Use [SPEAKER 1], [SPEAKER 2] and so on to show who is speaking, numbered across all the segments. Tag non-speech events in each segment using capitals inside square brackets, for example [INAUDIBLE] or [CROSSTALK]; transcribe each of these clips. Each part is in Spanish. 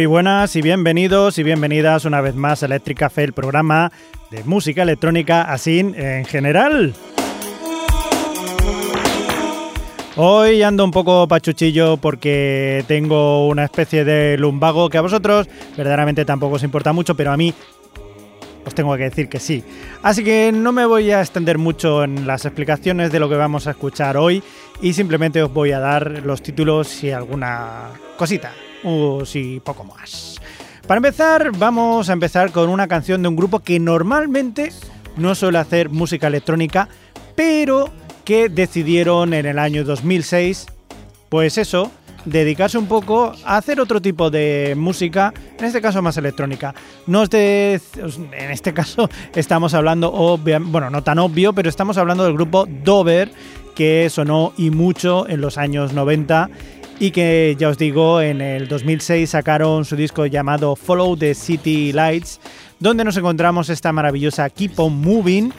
[SPEAKER 1] Muy buenas y bienvenidos y bienvenidas una vez más a Electric Café, el programa de música electrónica así en general. Hoy ando un poco pachuchillo porque tengo una especie de lumbago que a vosotros verdaderamente tampoco os importa mucho, pero a mí os tengo que decir que sí. Así que no me voy a extender mucho en las explicaciones de lo que vamos a escuchar hoy y simplemente os voy a dar los títulos y alguna cosita o si poco más. Para empezar, vamos a empezar con una canción de un grupo que normalmente no suele hacer música electrónica, pero que decidieron en el año 2006, pues eso, dedicarse un poco a hacer otro tipo de música, en este caso más electrónica. No en este caso estamos hablando, bueno, no tan obvio, pero estamos hablando del grupo Dover, que sonó y mucho en los años 90 y que ya os digo, en el 2006 sacaron su disco llamado Follow the City Lights, donde nos encontramos esta maravillosa Keep on Moving,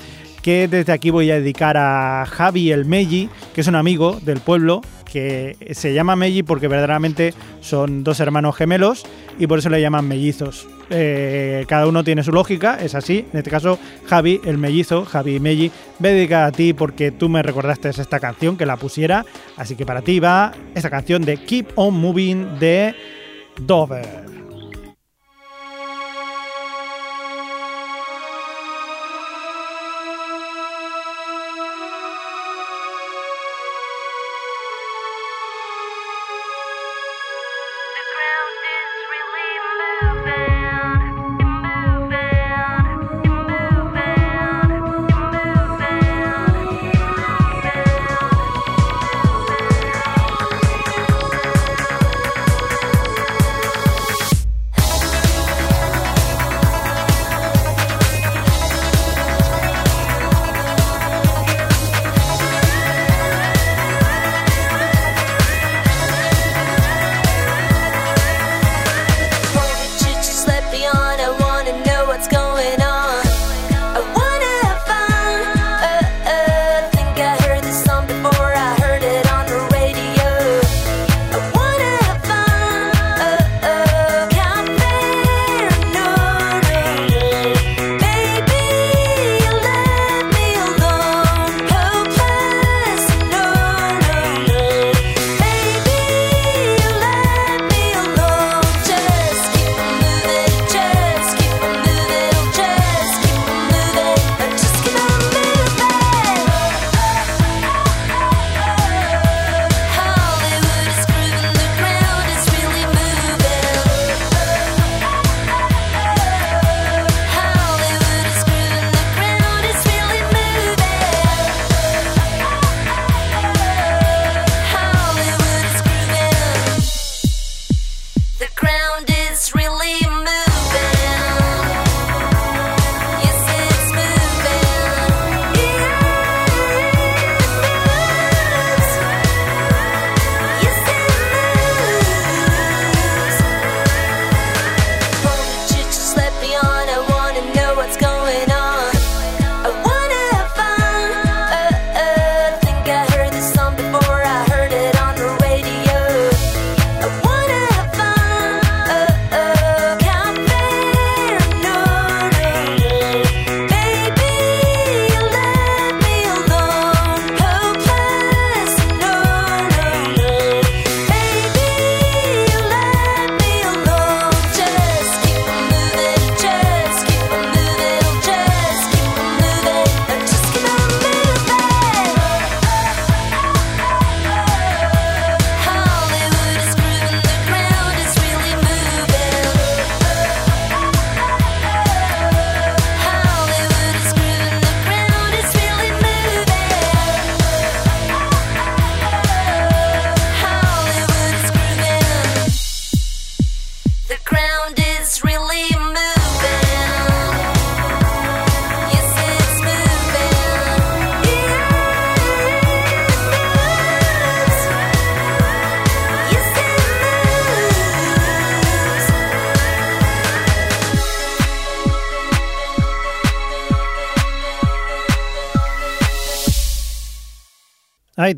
[SPEAKER 1] que desde aquí voy a dedicar a Javi el Meji, que es un amigo del pueblo, que se llama Meji porque verdaderamente son dos hermanos gemelos y por eso le llaman mellizos. Eh, cada uno tiene su lógica, es así. En este caso, Javi, el mellizo, Javi Meji, me dedica a ti porque tú me recordaste esta canción, que la pusiera. Así que para ti va esta canción de Keep On Moving de Dover.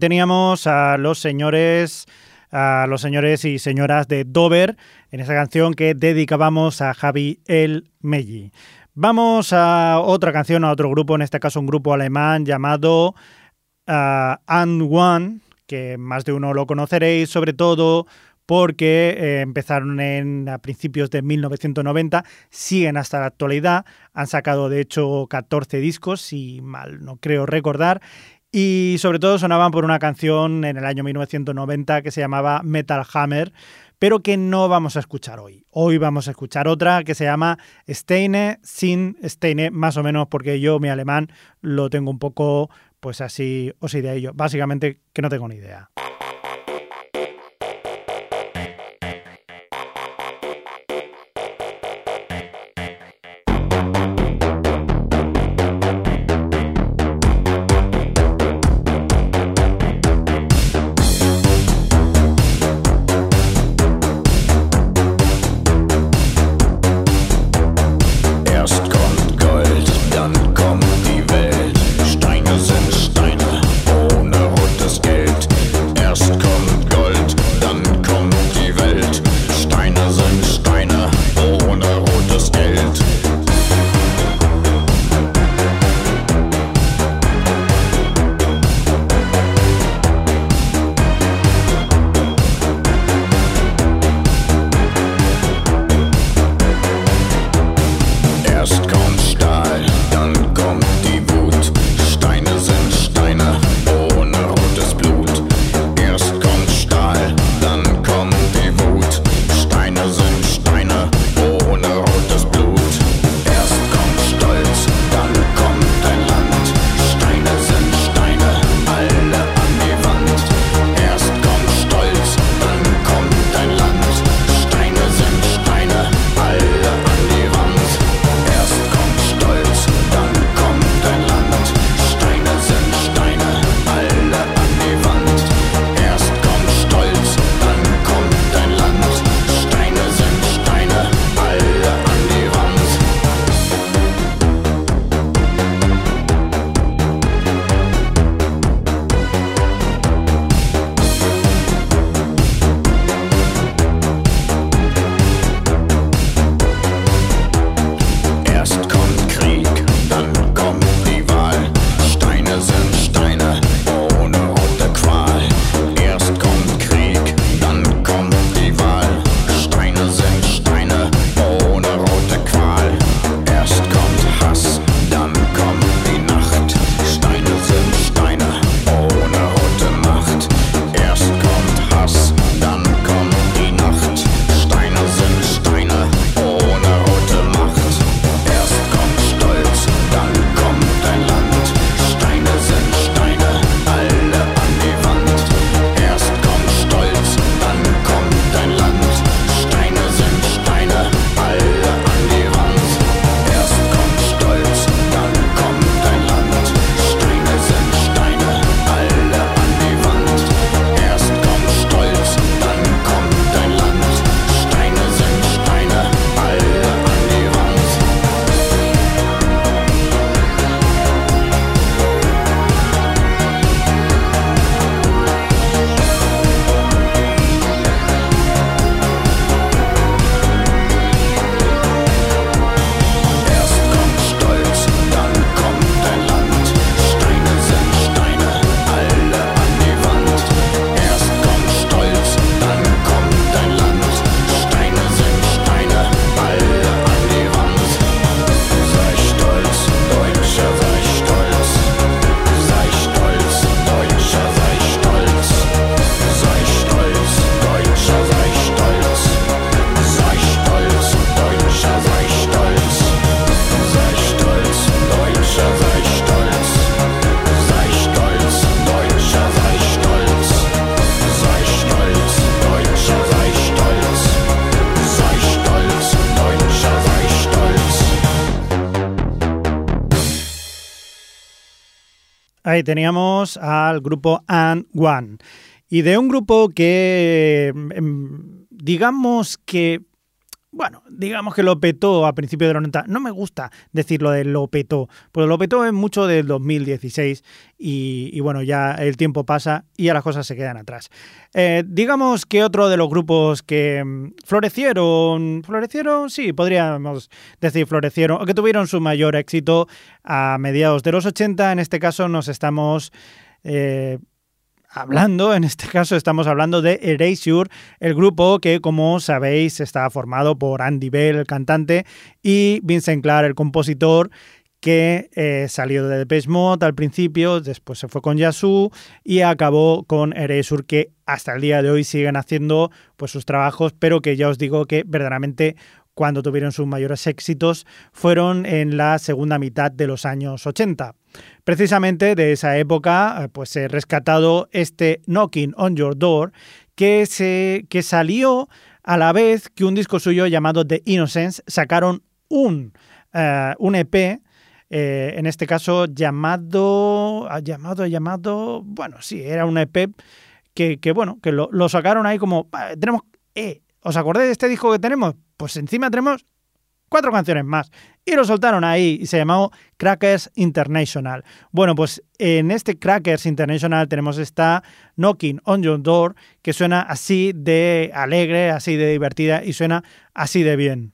[SPEAKER 1] Teníamos a los señores
[SPEAKER 2] a los señores y señoras de Dover en esa canción que dedicábamos a Javi El Melli. Vamos a otra canción, a otro grupo, en este caso un grupo alemán llamado uh, And One, que más de uno lo conoceréis, sobre todo porque eh, empezaron en, a principios de 1990, siguen hasta la actualidad, han sacado de hecho 14 discos, si mal no creo recordar, y sobre todo sonaban por una canción en el año 1990 que se llamaba Metal Hammer, pero que no vamos a escuchar hoy. Hoy vamos a escuchar otra que se llama Steine sin Steine, más o menos porque yo mi alemán lo tengo un poco pues así os de ello. Básicamente que no tengo ni idea. Teníamos al grupo And One. Y de un grupo que, em, digamos que
[SPEAKER 3] bueno, digamos que lo petó a principios de los 90. No me gusta decirlo de lo petó, porque lo petó es mucho del 2016 y, bueno, ya el tiempo pasa y ya las cosas se quedan atrás. Eh, digamos que otro de los grupos que mm, florecieron, florecieron, sí, podríamos decir florecieron, o que tuvieron su mayor éxito a mediados de los 80, en este caso nos estamos... Eh, hablando, en este caso estamos hablando de Erasure, el grupo que como sabéis está formado por Andy Bell, el cantante, y Vincent Clark, el compositor, que eh, salió de Depeche Mode al principio, después se fue con Yasu y acabó con Erasure, que hasta el día de hoy siguen haciendo pues, sus trabajos, pero que ya os digo que verdaderamente cuando tuvieron sus mayores éxitos fueron en la segunda mitad de los años 80. Precisamente de esa época pues he rescatado este Knocking on Your Door que, se, que salió a la vez que un disco suyo llamado The Innocence sacaron un, eh, un EP eh, en este caso llamado, llamado, llamado, bueno, sí, era un EP que, bueno, que lo, lo sacaron ahí como, tenemos, eh, ¿os acordáis de este disco que tenemos? Pues encima tenemos cuatro canciones más. Y lo soltaron ahí y se llamó Crackers International. Bueno, pues en este Crackers International tenemos esta Knocking on Your Door que suena así de alegre, así de divertida y suena así de bien.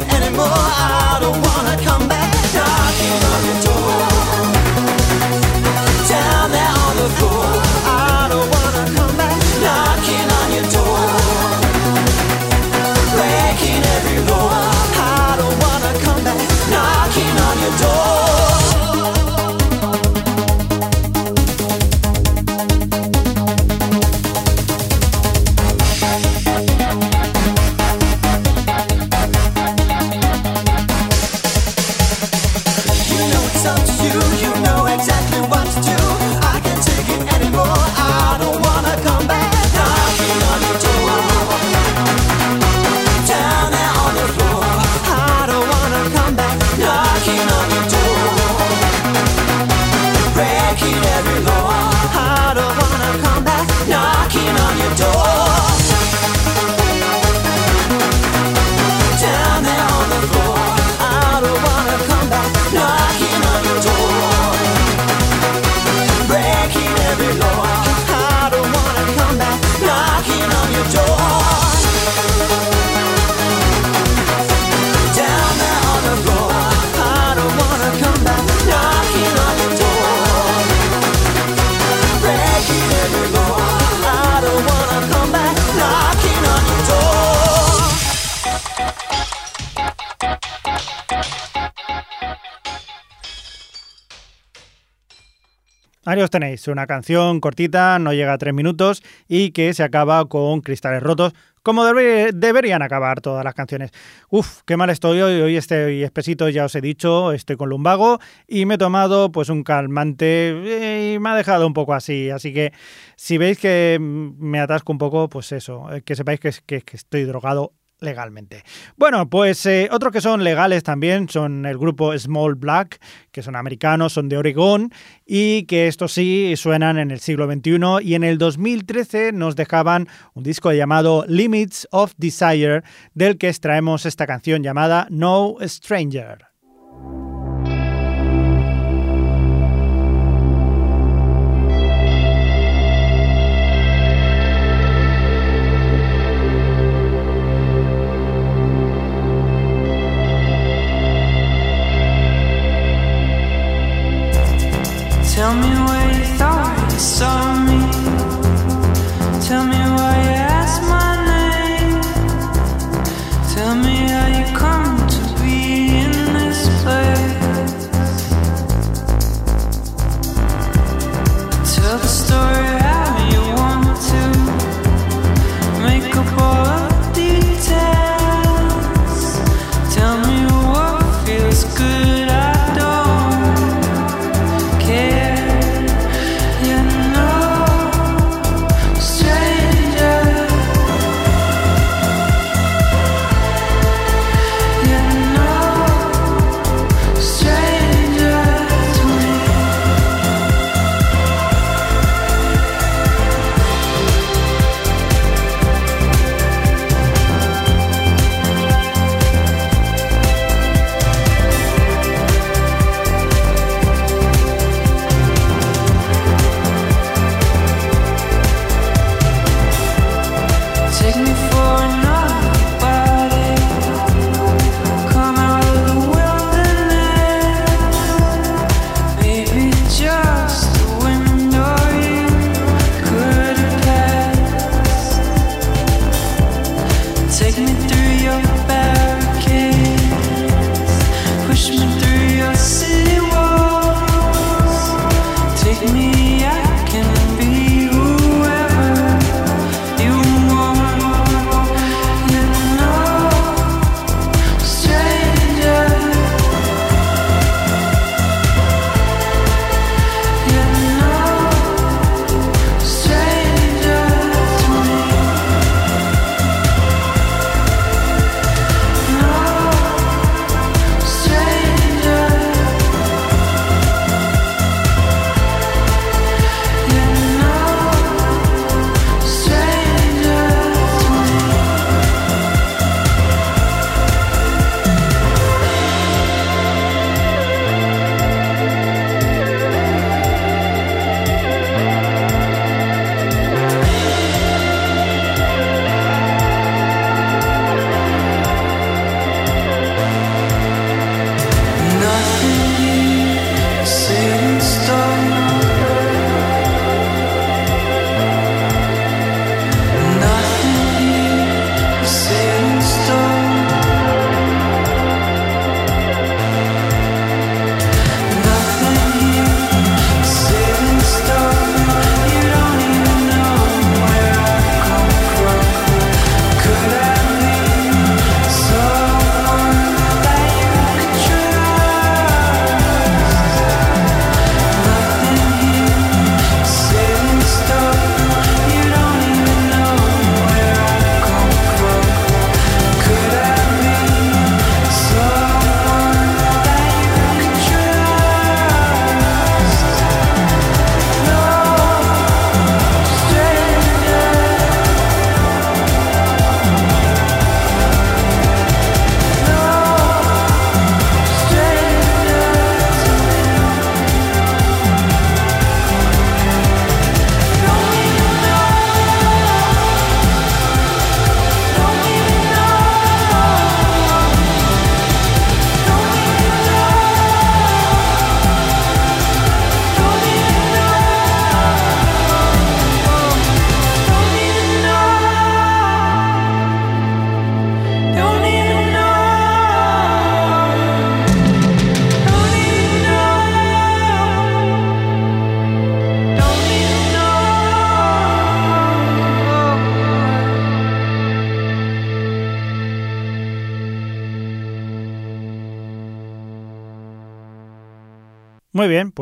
[SPEAKER 3] anymore. I don't wanna Tenéis, una canción cortita, no llega a tres minutos y que se acaba con cristales rotos, como deberían acabar todas las canciones. Uf, qué mal estoy hoy, hoy estoy espesito, ya os he dicho, estoy con lumbago y me he tomado pues un calmante eh, y me ha dejado un poco así, así que si veis que me atasco un poco, pues eso, eh, que sepáis que estoy drogado
[SPEAKER 4] legalmente. Bueno, pues eh, otros que son legales también son el grupo Small Black, que son americanos, son de Oregón y que estos sí suenan en el siglo XXI y en el 2013 nos dejaban un disco llamado Limits of Desire del que extraemos esta canción llamada No Stranger.
[SPEAKER 3] Sun.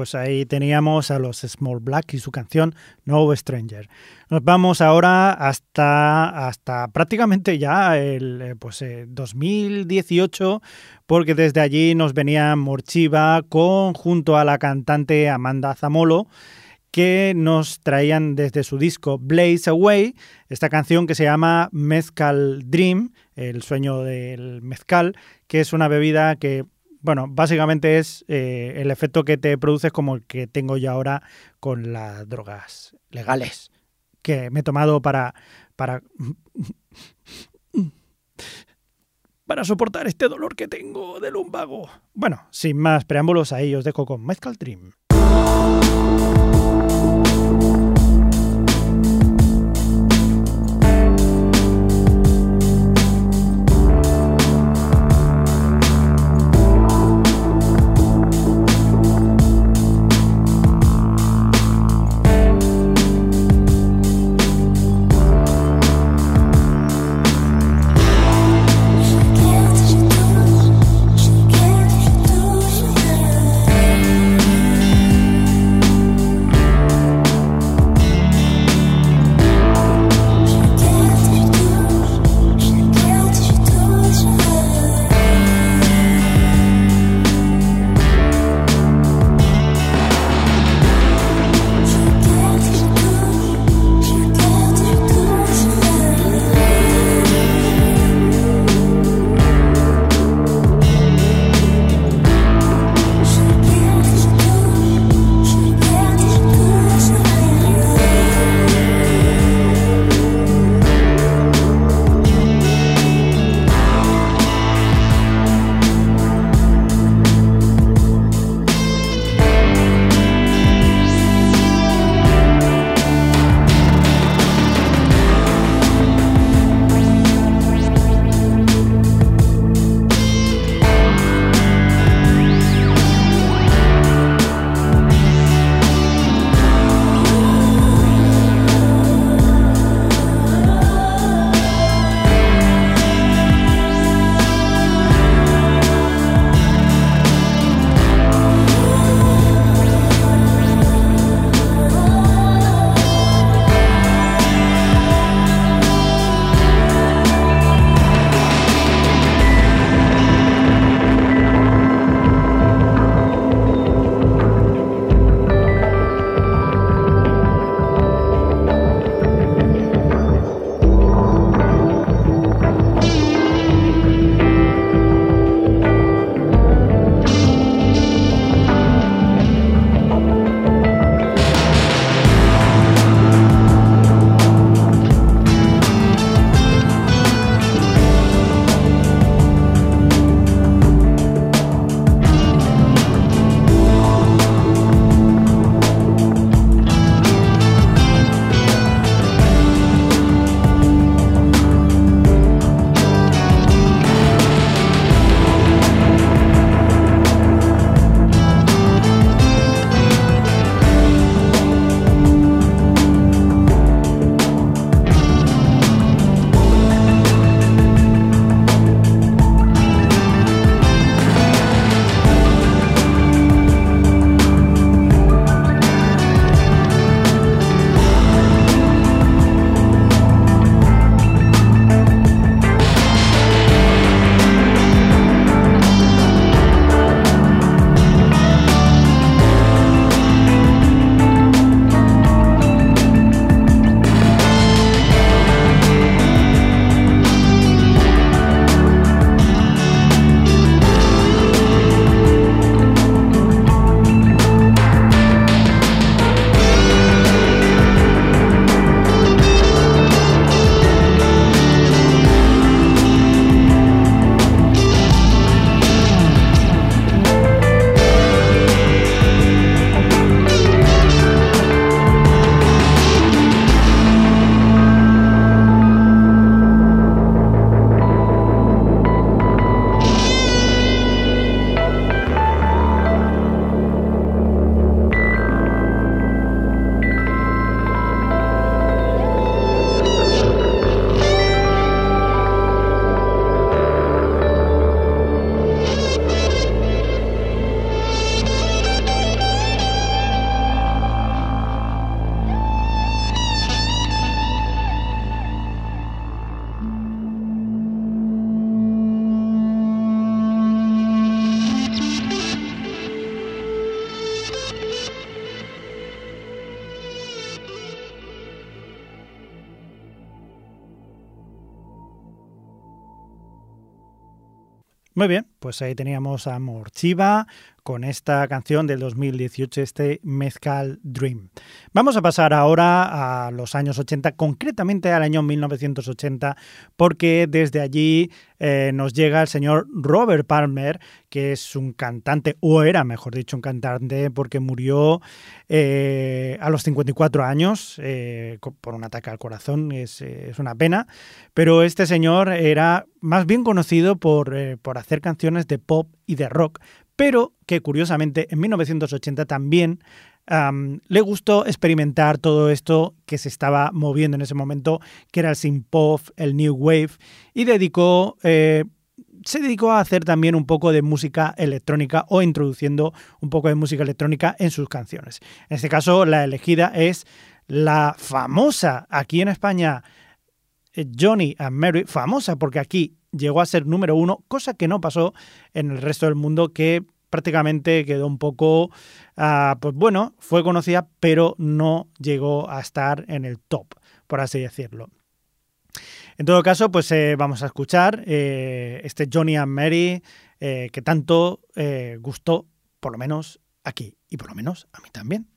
[SPEAKER 3] Pues ahí teníamos a los Small Black y su canción No Stranger. Nos vamos ahora hasta, hasta prácticamente ya el eh, pues, 2018, eh, porque desde allí nos venía Morchiva con, junto a la cantante Amanda Zamolo, que nos traían desde su disco Blaze Away esta canción que se llama Mezcal Dream, el sueño del mezcal, que es una bebida que bueno, básicamente es eh, el efecto que te produces como el que tengo yo ahora con las drogas legales que me he tomado para para para soportar este dolor que tengo de lumbago. Bueno, sin más preámbulos, ahí os dejo con Mezcal Dream.
[SPEAKER 5] Pues ahí teníamos a Morchiva con esta canción del 2018, este Mezcal Dream. Vamos a pasar ahora a los años 80, concretamente al año 1980, porque desde allí eh, nos llega el señor Robert Palmer, que es un cantante, o era, mejor dicho, un cantante, porque murió eh, a los 54 años eh, por un ataque al corazón, es, es, una pena, pero este señor era más bien conocido por, por hacer canciones de pop y de rock, pero que curiosamente en 1980 también le gustó experimentar todo esto que se estaba moviendo en ese momento, que era el synth-pop, el new wave, y dedicó, eh, se dedicó a hacer también un poco de música electrónica o introduciendo un poco de música electrónica en sus canciones. En este caso, la elegida es la famosa aquí en España eh, Johnny and Mary, famosa porque aquí llegó a ser número uno, cosa que no pasó en el resto del mundo, que prácticamente quedó un poco, ah, pues bueno, fue conocida, pero no llegó a estar en el top, por así decirlo. En todo caso, pues eh, vamos a escuchar eh, este Johnny and Mary eh, que tanto gustó, por lo menos aquí, y por lo menos a mí también.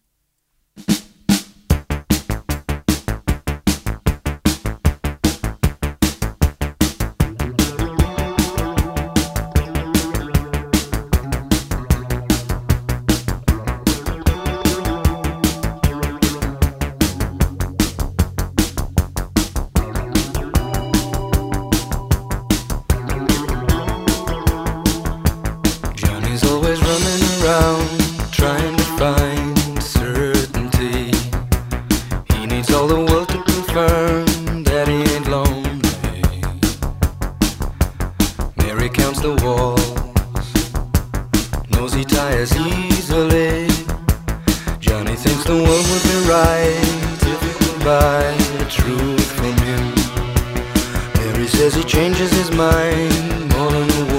[SPEAKER 5] walls. Knows he tires easily. Johnny thinks the world would be right if he could buy the truth from him. Mary says he changes his mind more than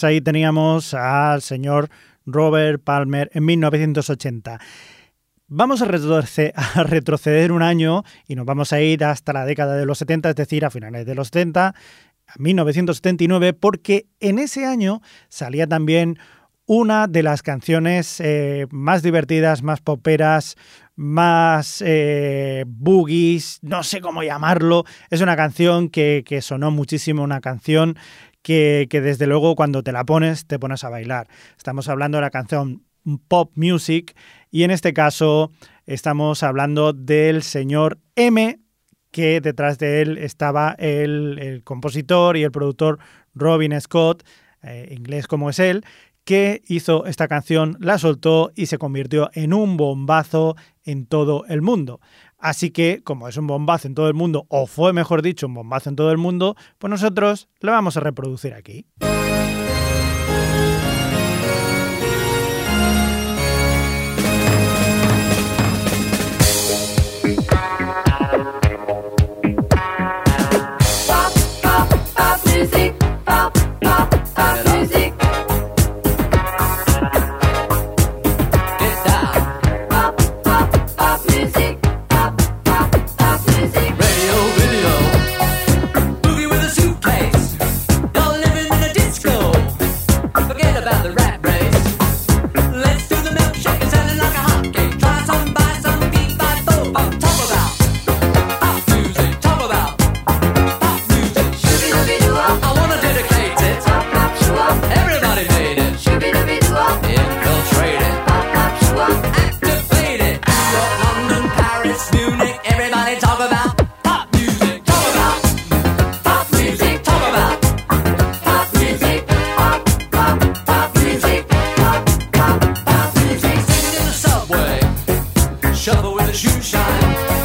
[SPEAKER 6] Pues ahí teníamos al señor Robert Palmer en 1980. Vamos [LAUGHS] a retroceder, un año y nos vamos a ir hasta la década de los 70, es decir, a finales de los 70, a 1979, porque en ese año salía también una de las canciones eh, más divertidas, más poperas, más eh, boogies, no sé cómo llamarlo. Es una canción que, sonó muchísimo, una canción que, desde luego cuando te la pones te pones a bailar. Estamos hablando de la canción Pop Music y en este caso estamos hablando del señor M, que detrás de él estaba el, compositor y el productor Robin Scott, eh, inglés como es él, que hizo esta canción, la soltó y se convirtió en un bombazo en todo el mundo. Así que, como es un bombazo en todo el mundo, o fue mejor dicho, un bombazo en todo el mundo, pues nosotros lo vamos a reproducir aquí. the shoe shine.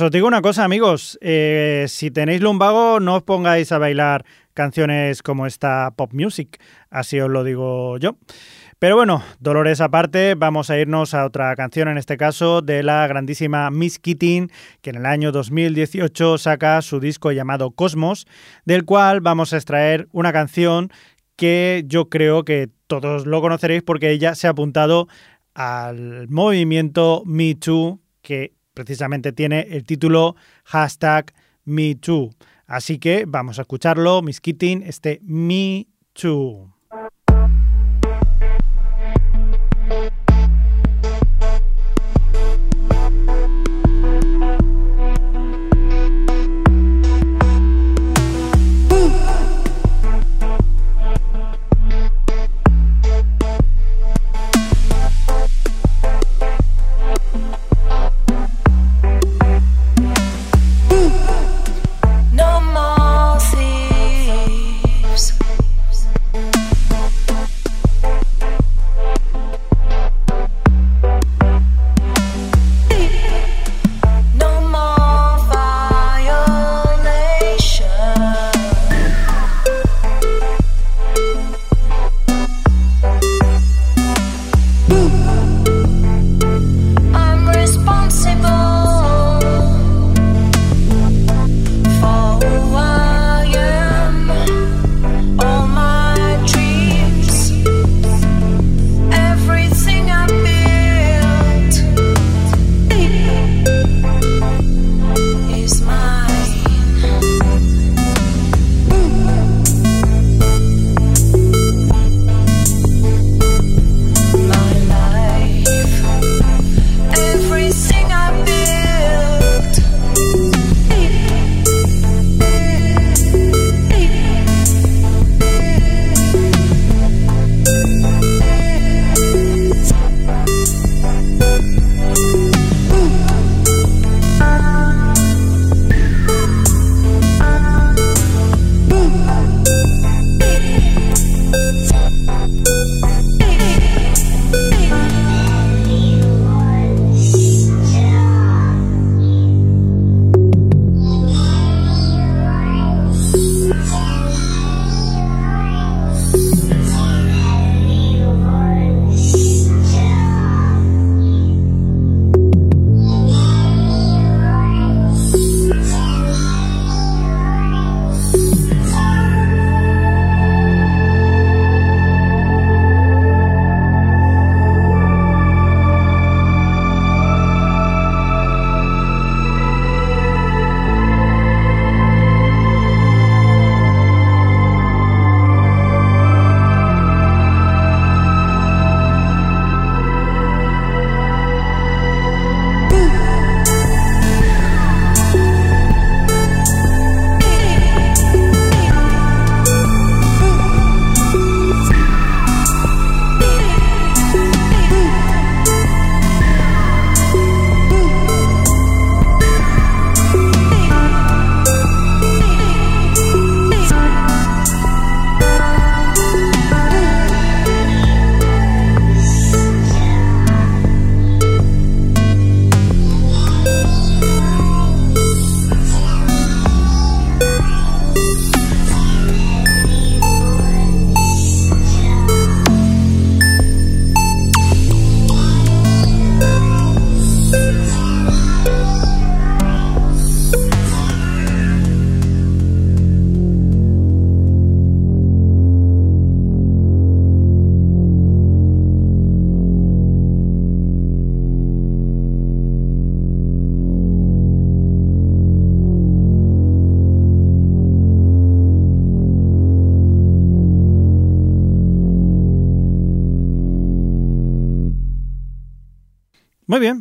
[SPEAKER 6] Os digo una cosa, amigos. Eh, si tenéis lumbago, no os pongáis a bailar canciones como esta pop music. Así os lo digo yo. Pero bueno, dolores aparte, vamos a irnos a otra canción, en este caso de la grandísima Miss Keating, que en el año 2018 saca su disco llamado Cosmos, del cual vamos a extraer una canción que yo creo que todos lo conoceréis porque ella se ha apuntado al movimiento Me Too, que precisamente tiene el título hashtag MeToo. Así que vamos a escucharlo, Miss Keating, este Me Too.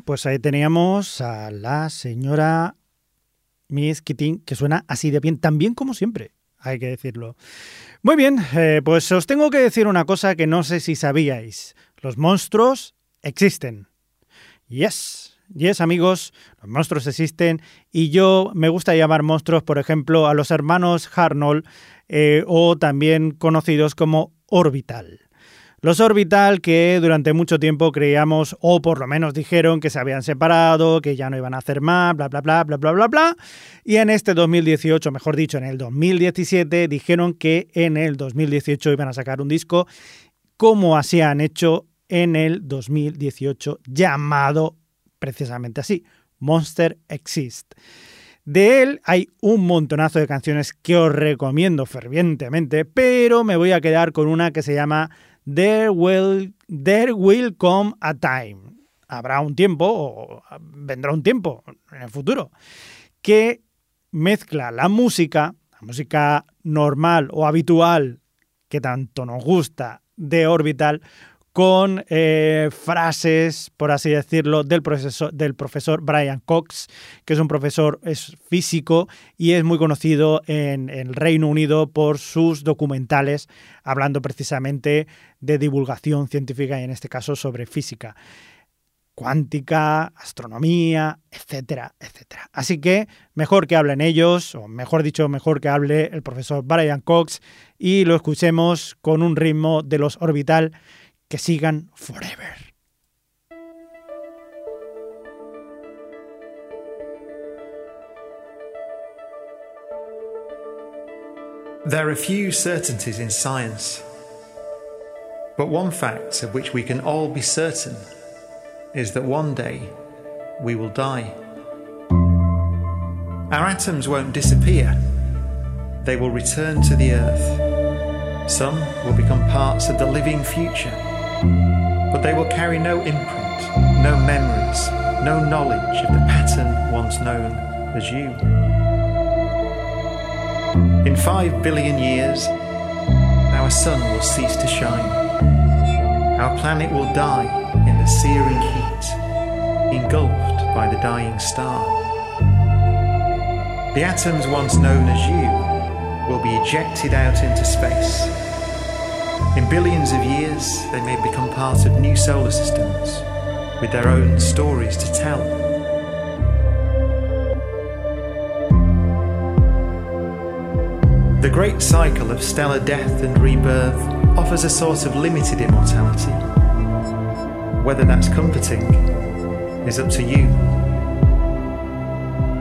[SPEAKER 3] Pues ahí teníamos a la señora Miss Keating, que suena así de bien, tan bien como siempre, hay que decirlo. Muy bien, eh, pues os tengo que decir una cosa que no sé si sabíais. Los monstruos existen. Yes, yes amigos, los monstruos existen y yo me gusta llamar monstruos, por ejemplo, a los hermanos Harnold eh, o también conocidos como Orbital. Los Orbital que durante mucho tiempo creíamos, o por lo menos dijeron que se habían separado, que ya no iban a hacer más, bla, bla, bla, bla, bla, bla, bla. Y en este 2018, mejor dicho, en el 2017, dijeron que en el 2018 iban a sacar un disco como así han hecho en el 2018, llamado precisamente así, Monster Exist. De él hay un montonazo de canciones que os recomiendo fervientemente, pero me voy a quedar con una que se llama There will, there will come a time. Habrá un tiempo, o vendrá un tiempo en el futuro, que mezcla la música, la música normal o habitual que tanto nos gusta de Orbital, con eh, frases, por así decirlo, del profesor, del profesor Brian Cox, que es un profesor es físico y es muy conocido en, el Reino Unido por sus documentales, hablando precisamente de divulgación científica y en este caso sobre física cuántica, astronomía, etcétera, etcétera. Así que mejor que hablen ellos, o mejor dicho, mejor que hable el profesor Brian Cox y lo escuchemos con un ritmo de los orbital que sigan forever.
[SPEAKER 7] There are few certainties in science, but one fact of which we can all be certain is that one day we will die. Our atoms won't disappear, they will return to the earth. Some will become parts of the living future but they will carry no imprint, no memories, no knowledge of the pattern once known as you. In five billion years, our sun will cease to shine. Our planet will die in the searing heat, engulfed by the dying star. The atoms once known as you will be ejected out into space in billions of years, they may become part of new solar systems with their own stories to tell. The great cycle of stellar death and rebirth offers a sort of limited immortality. Whether that's comforting is up to you.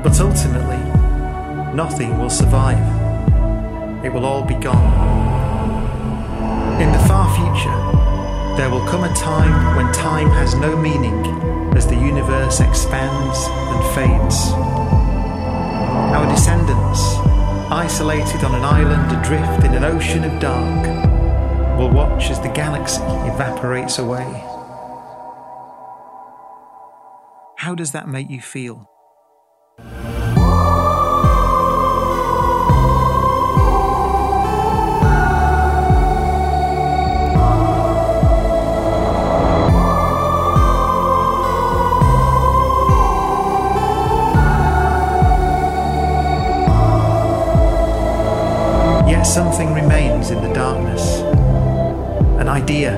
[SPEAKER 7] But ultimately, nothing will survive. It will all be gone. In the far future, there will come a time when time has no meaning as the universe expands and fades. Our descendants, isolated on an island adrift in an ocean of dark, will watch as the galaxy evaporates away. How does that make you feel? Something remains in the darkness an idea.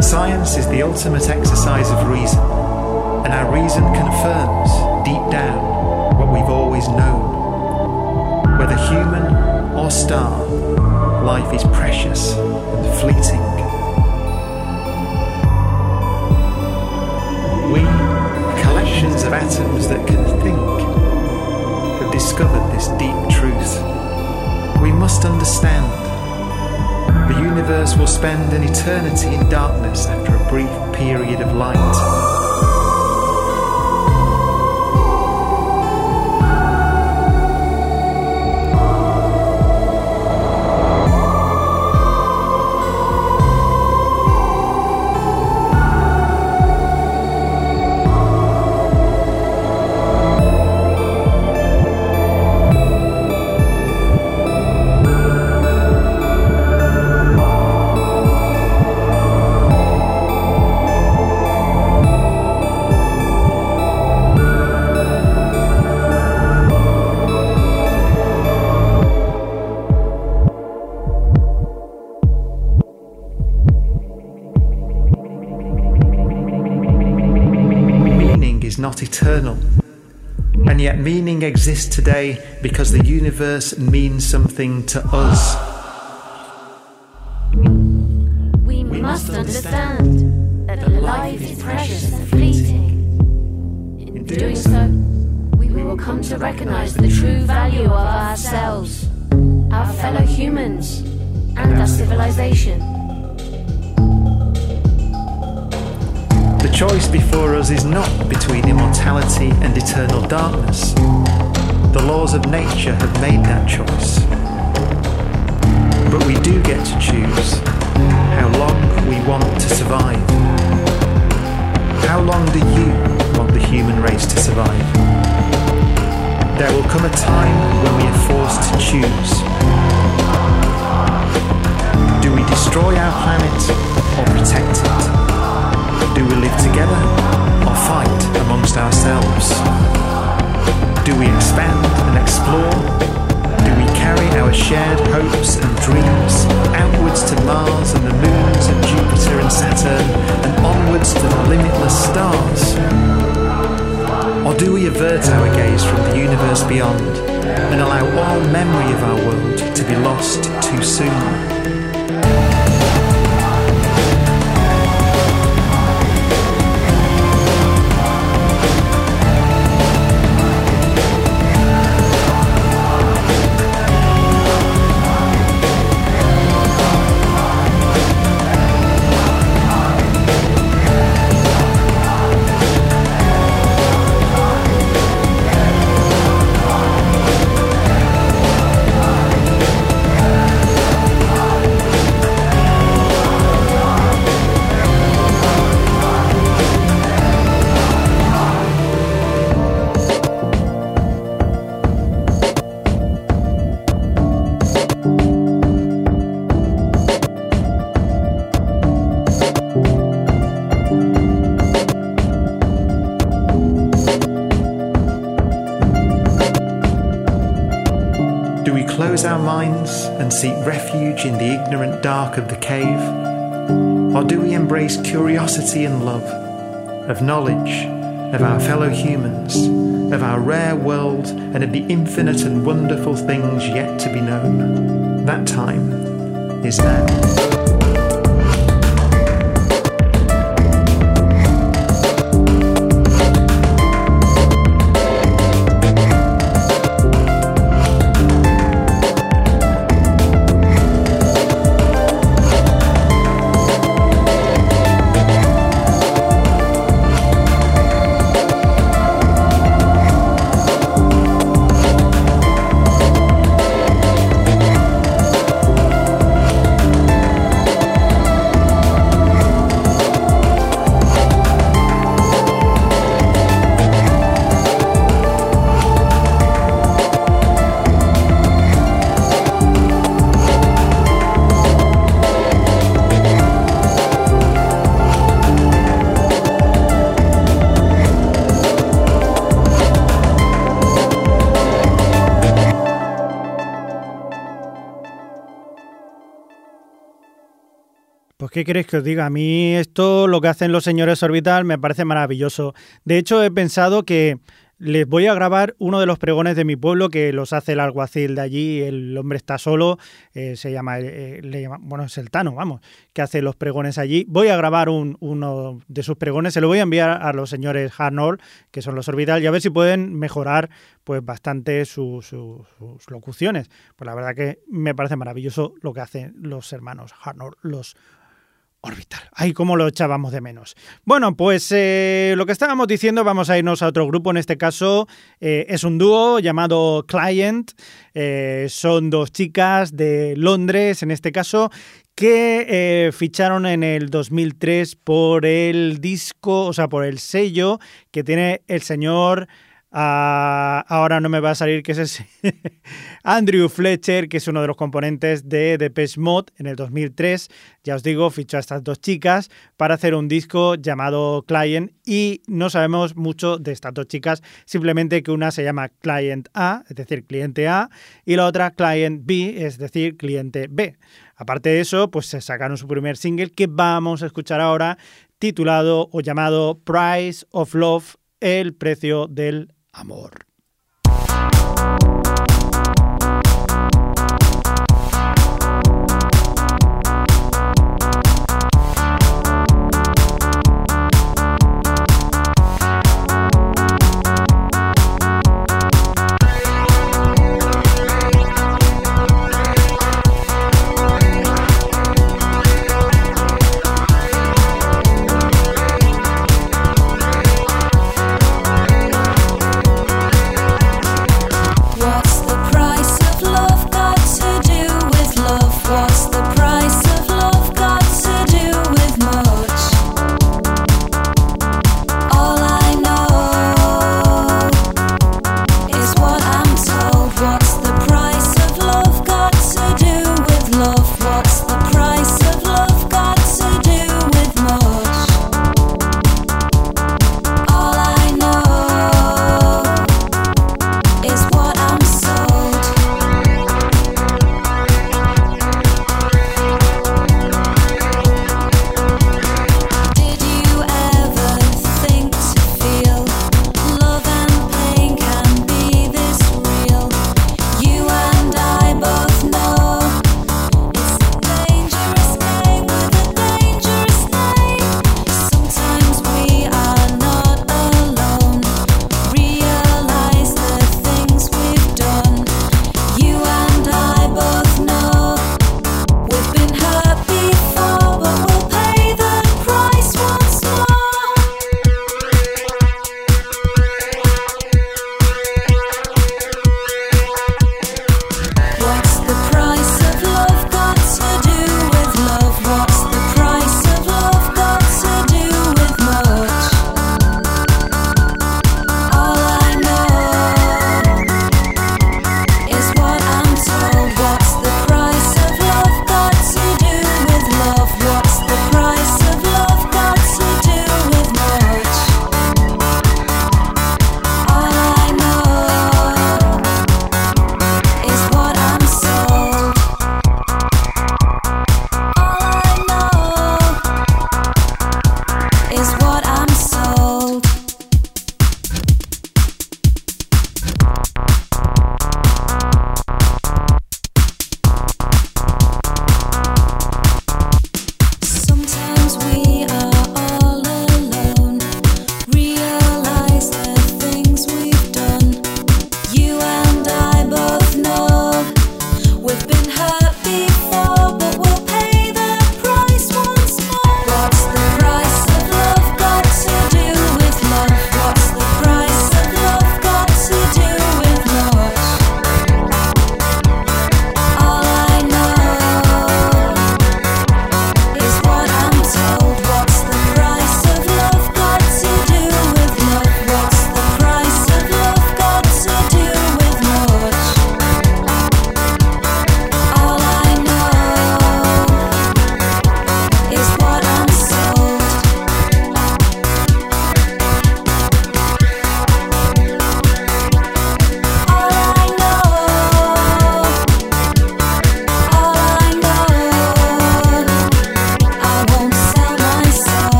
[SPEAKER 7] Science is the ultimate exercise of reason, and our reason confirms deep down what we've always known. Whether human or star, life is precious and fleeting. We, collections of atoms that can think, have discovered this deep truth must understand. The universe will spend an eternity in darkness after a brief period of light. Eternal. And yet, meaning exists today because the universe means something to us. Eternal darkness. The laws of nature have made that choice. But we do get to choose how long we want to survive. How long do you want the human race to survive? There will come a time when we are forced to choose. Do we destroy our planet or protect it? Do we live together or fight amongst ourselves? Do we expand and explore? Do we carry our shared hopes and dreams outwards to Mars and the moons of Jupiter and Saturn and onwards to the limitless stars? Or do we avert our gaze from the universe beyond and allow all memory of our world to be lost too soon? Dark of the cave? Or do we embrace curiosity and love, of knowledge, of our fellow humans, of our rare world, and of the infinite and wonderful things yet to be known? That time is now.
[SPEAKER 3] Qué queréis que os diga, a mí esto, lo que hacen los señores Orbital, me parece maravilloso. De hecho, he pensado que les voy a grabar uno de los pregones de mi pueblo que los hace el alguacil de allí, el hombre está solo, eh, se llama, eh, llama, bueno, es el Tano, vamos, que hace los pregones allí. Voy a grabar un, uno de sus pregones, se lo voy a enviar a los señores Harnold, que son los Orbital, y a ver si pueden mejorar pues bastante su- su- sus locuciones. Pues la verdad que me parece maravilloso lo que hacen los hermanos Harnold, los Orbital. Ay, cómo lo echábamos de menos. Bueno, pues eh, lo que estábamos diciendo, vamos a irnos a otro grupo. En este caso eh, es un dúo llamado Client. Eh, son dos chicas de Londres, en este caso, que ficharon en el 2003 por el disco, o sea, por el sello que tiene el señor. Ah, ahora no me va a salir que es ese. [LAUGHS] Andrew Fletcher, que es uno de los componentes de Depeche Mode en el 2003. Ya os digo, fichó a estas dos chicas para hacer un disco llamado Client y no sabemos mucho de estas dos chicas, simplemente que una se llama Client A, es decir, cliente A, y la otra Client B, es decir, cliente B. Aparte de eso, pues se sacaron su primer single que vamos a escuchar ahora, titulado o llamado Price of Love
[SPEAKER 1] el precio del amor.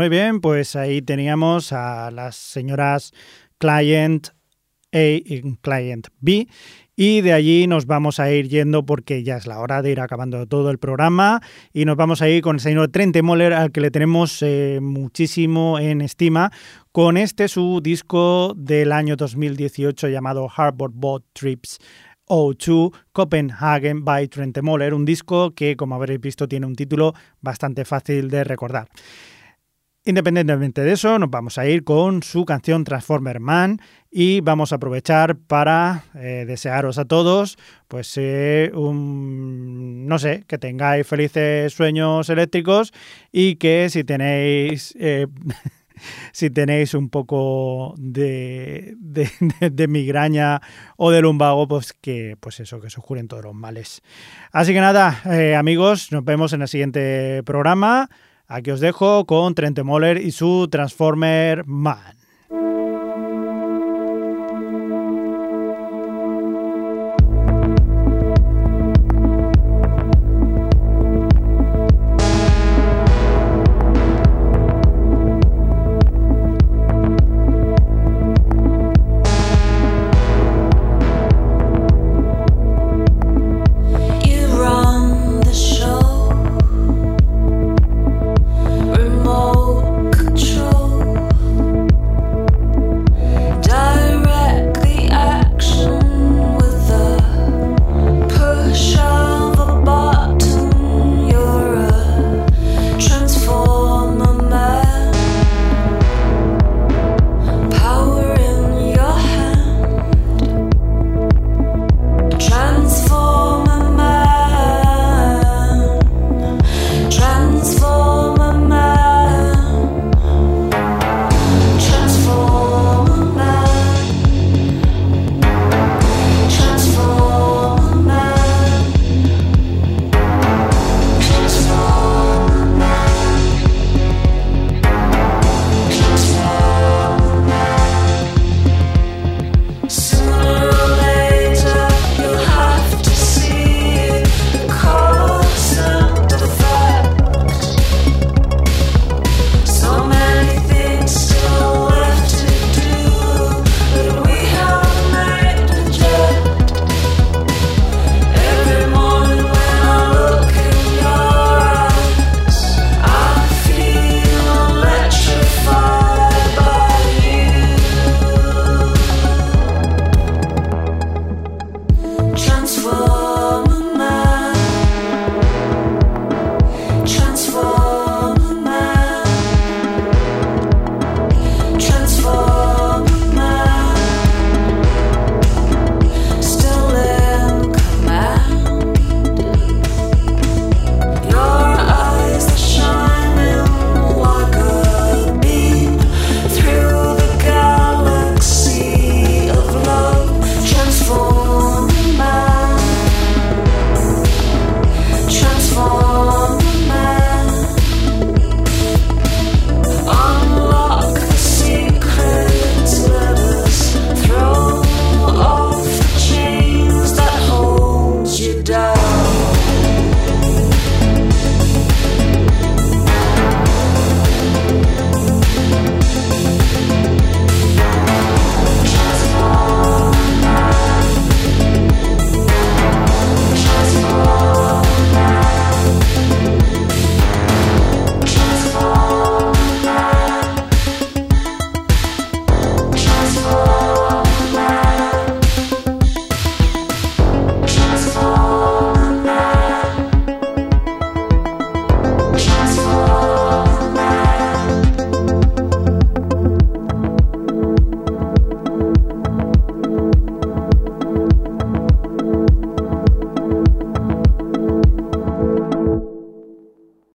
[SPEAKER 1] Muy bien, pues ahí teníamos a las señoras Client A y Client B. Y de allí nos vamos a ir yendo porque ya es la hora de ir acabando todo el programa. Y nos vamos a ir con el señor Trent Moller, al que le tenemos eh, muchísimo en estima, con este su disco del año 2018 llamado Harbor Boat Trips. O2 Copenhagen by Trent Moller, un disco que, como habréis visto, tiene un título bastante fácil de recordar. Independientemente de eso, nos vamos a ir con su canción Transformer Man y vamos a aprovechar para eh, desearos a todos, pues, eh, un, no sé, que tengáis felices sueños eléctricos y que si tenéis... Eh, [LAUGHS] si tenéis un poco de, de, migraña o de lumbago, pues que pues eso, que se juren todos los males. Así que nada, amigos, nos vemos en el siguiente programa. Aquí os dejo con Trent Moller y su Transformer Man.